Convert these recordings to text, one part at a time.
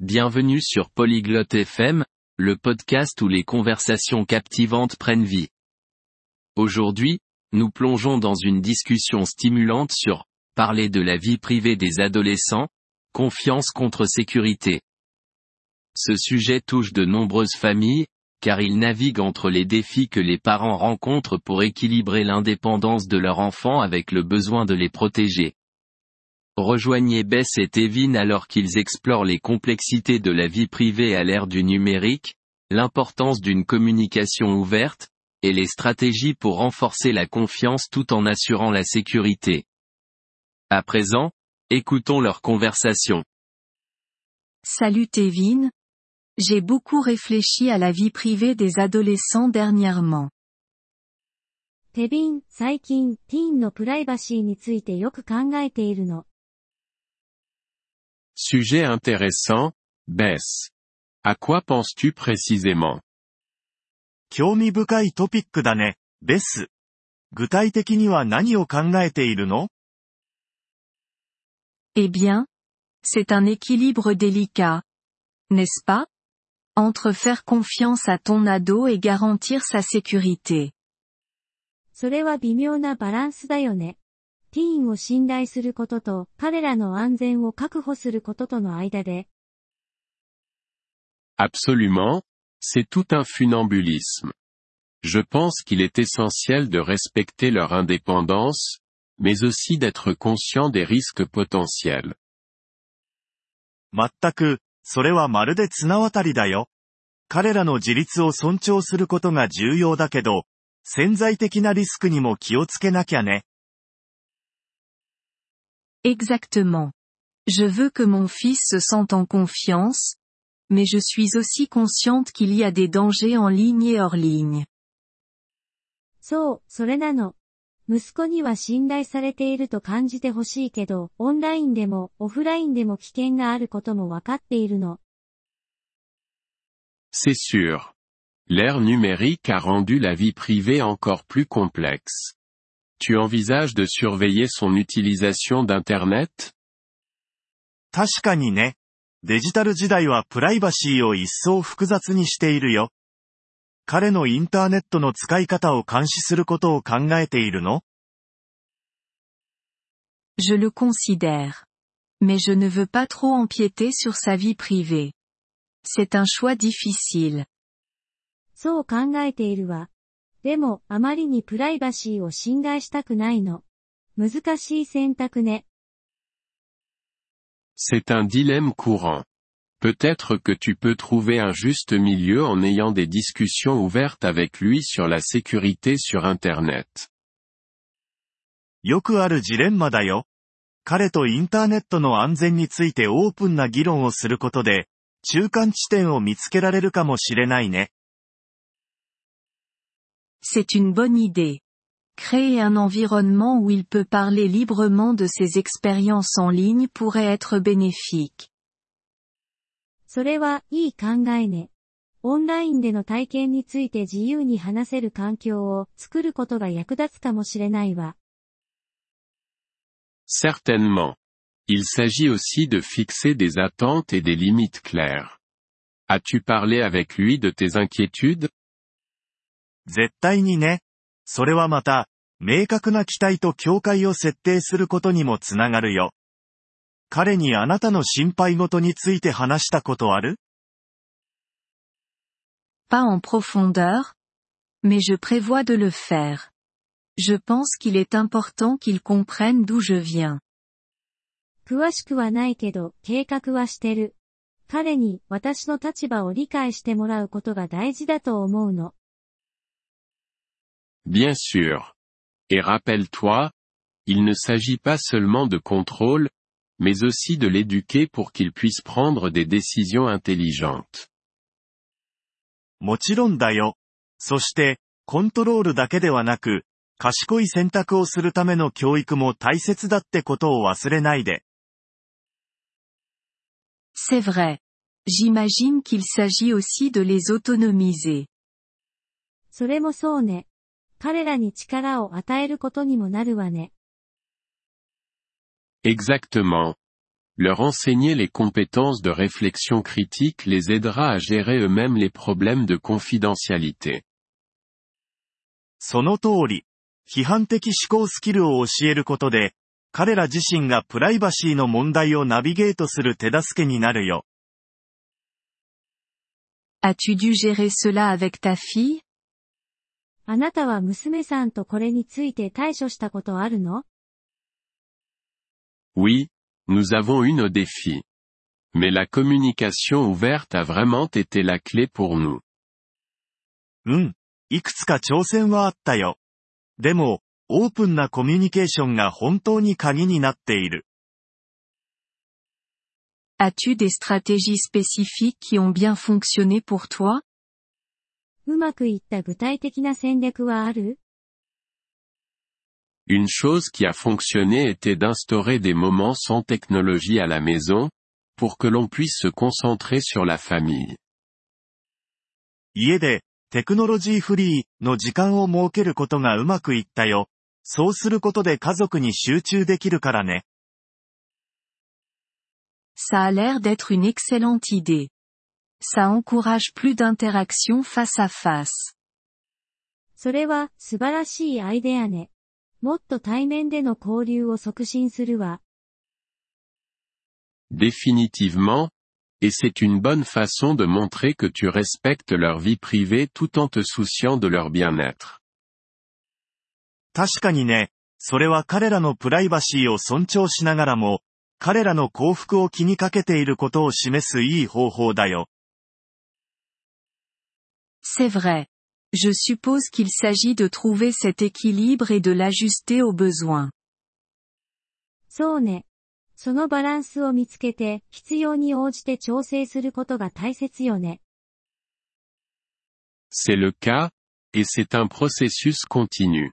Bienvenue sur Polyglotte FM, le podcast où les conversations captivantes prennent vie. Aujourd'hui, nous plongeons dans une discussion stimulante sur parler de la vie privée des adolescents, confiance contre sécurité. Ce sujet touche de nombreuses familles, car il navigue entre les défis que les parents rencontrent pour équilibrer l'indépendance de leur enfant avec le besoin de les protéger. Rejoignez Bess et Tevin alors qu'ils explorent les complexités de la vie privée à l'ère du numérique, l'importance d'une communication ouverte, et les stratégies pour renforcer la confiance tout en assurant la sécurité. À présent, écoutons leur conversation. Salut Tevin. J'ai beaucoup réfléchi à la vie privée des adolescents dernièrement. テビン、最近、ティーンのプライバシーについてよく考えているの。 Sujet intéressant, Bess. À quoi penses-tu précisément 興味深いトピックだね、ベス。具体的には何を考えているの Eh bien, c'est un équilibre délicat. N'est-ce pas Entre faire confiance à ton ado et garantir sa sécurité. それは微妙なバランスだよね。 ティーンを信頼することと、彼らの安全を確保することとの間で、Absolument, c'est tout un funambulisme. Je pense qu'il est essentiel de respecter leur indépendance, mais aussi d'être conscient des risques potentiels. 全く、それはまるで綱渡りだよ。彼らの自立を尊重することが重要だけど、潜在的なリスクにも気をつけなきゃね。Exactement. Je veux que mon fils se sente en confiance, mais je suis aussi consciente qu'il y a des dangers en ligne et hors ligne. そう、それなの。息子には信頼されていると感じてほしいけど、オンラインでもオフラインでも危険があることもわかっているの。 C'est sûr. L'ère numérique a rendu la vie privée encore plus complexe. Tu envisages de surveiller son utilisation d'Internet 確かにね。デジタル時代はプライバシーを一層複雑にしているよ。彼のインターネットの使い方を監視することを考えているの Je le considère. Mais je ne veux pas trop empiéter sur sa vie privée. C'est un choix difficile. そう考えているわ。 でも、あまりにプライバシーを侵害したくないの。難しい選択ね。C'est un dilemme courant. Peut-être que tu peux trouver un juste milieu en ayant des discussions ouvertes avec lui sur la sécurité sur Internet. よくあるジレンマだよ。彼とインターネットの安全についてオープンな議論をすることで、中間地点を見つけられるかもしれないね。C'est une bonne idée. Créer un environnement où il peut parler librement de ses expériences en ligne pourrait être bénéfique. それはいい考えね。オンラインでの体験について自由に話せる環境を作ることが役立つかもしれないわ。 Certainement. Il s'agit aussi de fixer des attentes et des limites claires. As-tu parlé avec lui de tes inquiétudes 絶対にね。それはまた、明確な期待と境界を設定することにもつながるよ。彼にあなたの心配事について話したことある？Pas en profondeur. Mais je prévois de le faire. Je pense qu'il est important qu'il comprenne d'où je viens. 詳しくはないけど、計画はしてる。彼に私の立場を理解してもらうことが大事だと思うの。Bien sûr. Et rappelle-toi, il ne s'agit pas seulement de contrôle, mais aussi de l'éduquer pour qu'il puisse prendre des décisions intelligentes. もちろんだよ。そして、コントロールだけではなく、賢い選択をするための教育も大切だってことを忘れないで。 C'est vrai. J'imagine qu'il s'agit aussi de les autonomiser. それもそうね。 彼らに力を与えることにもなるわね。Exactement. Leur enseigner les compétences de réflexion critique les aidera à gérer eux-mêmes les problèmes de confidentialité. その通り。批判的思考スキルを教えることで、彼ら自身がプライバシーの問題をナビゲートする手助けになるよ。As-tu dû gérer cela avec ta fille あなたは娘さんとこれについて対処したことあるの Oui, nous avons eu nos défis. Mais la communication ouverte a vraiment été la clé pour nous. うん。いくつか挑戦はあったよ。でも、オープンなコミュニケーションが本当に鍵になっている。As-tu des stratégies spécifiques qui ont bien fonctionné pour toi うまくいった具体的な戦略はある Une chose qui a fonctionné était d'instaurer des moments sans technologie à la maison, pour que l'on puisse se concentrer sur la famille. 家で、テクノロジーフリーの時間を設けることがうまくいったよ。そうすることで家族に集中できるからね。Ça a l'air d'être une excellente idée. Ça encourage plus d'interactions face à face. それは素晴らしいアイデアね。もっと対面での交流を促進するわ。Définitivement, et c'est une bonne façon de montrer que tu respectes leur vie privée tout en te souciant de leur bien-être. 確かにね、それは彼らのプライバシーを尊重しながらも、彼らの幸福を気にかけていることを示すいい方法だよ。C'est vrai. Je suppose qu'il s'agit de trouver cet équilibre et de l'ajuster aux besoins. そうね。そのバランスを見つけて、必要に応じて調整することが大切よね。 C'est le cas, et c'est un processus continu.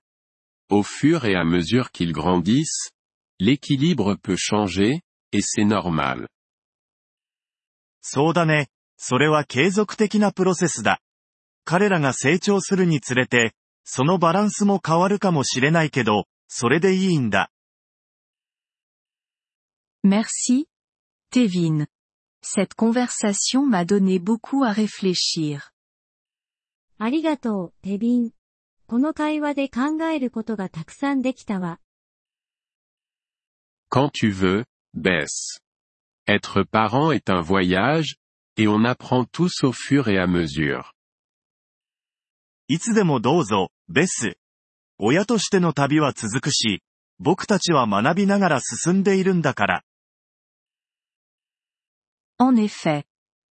Au fur et à mesure qu'ils grandissent, l'équilibre peut changer, et c'est normal. そうだね。それは継続的なプロセスだ。 彼らが成長するにつれて、そのバランスも変わるかもしれないけど、それでいいんだ。Merci. Tevin. Cette conversation m'a donné beaucoup à réfléchir. ありがとう、テビン。この会話で考えることがたくさんできたわ。Quand tu veux, Bess. Être parent est un voyage, et on apprend tous au fur et à mesure. いつでもどうぞ、ベス。親としての旅は続くし、僕たちは学びながら進んでいるんだから。En effet.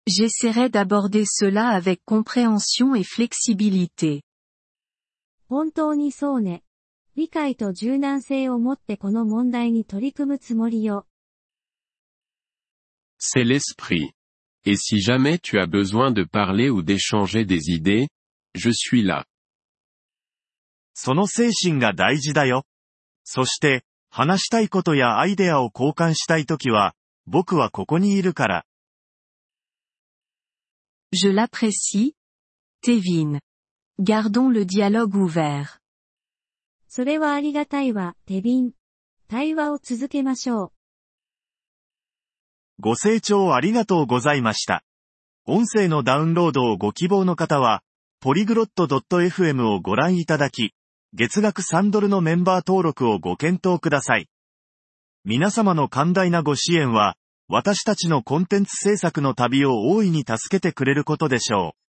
J'essaierai d'aborder cela avec compréhension et flexibilité. 本当にそうね。理解と柔軟性を持ってこの問題に取り組むつもりよ。C'est l'esprit. Et si jamais tu as besoin de parler ou d'échanger des idées, je suis là. その精神が大事だよ。そして、話したいことやアイデアを交換したいときは、僕はここにいるから。Je l'apprécie. Tevin. Gardons le dialogue ouvert. それはありがたいわ、テビン。対話を続けましょう。ご清聴ありがとうございました。音声のダウンロードをご希望の方は、ポリグロット .fm をご覧いただき、月額3ドルのメンバー登録をご検討ください。皆様の寛大なご支援は、私たちのコンテンツ制作の旅を大いに助けてくれることでしょう。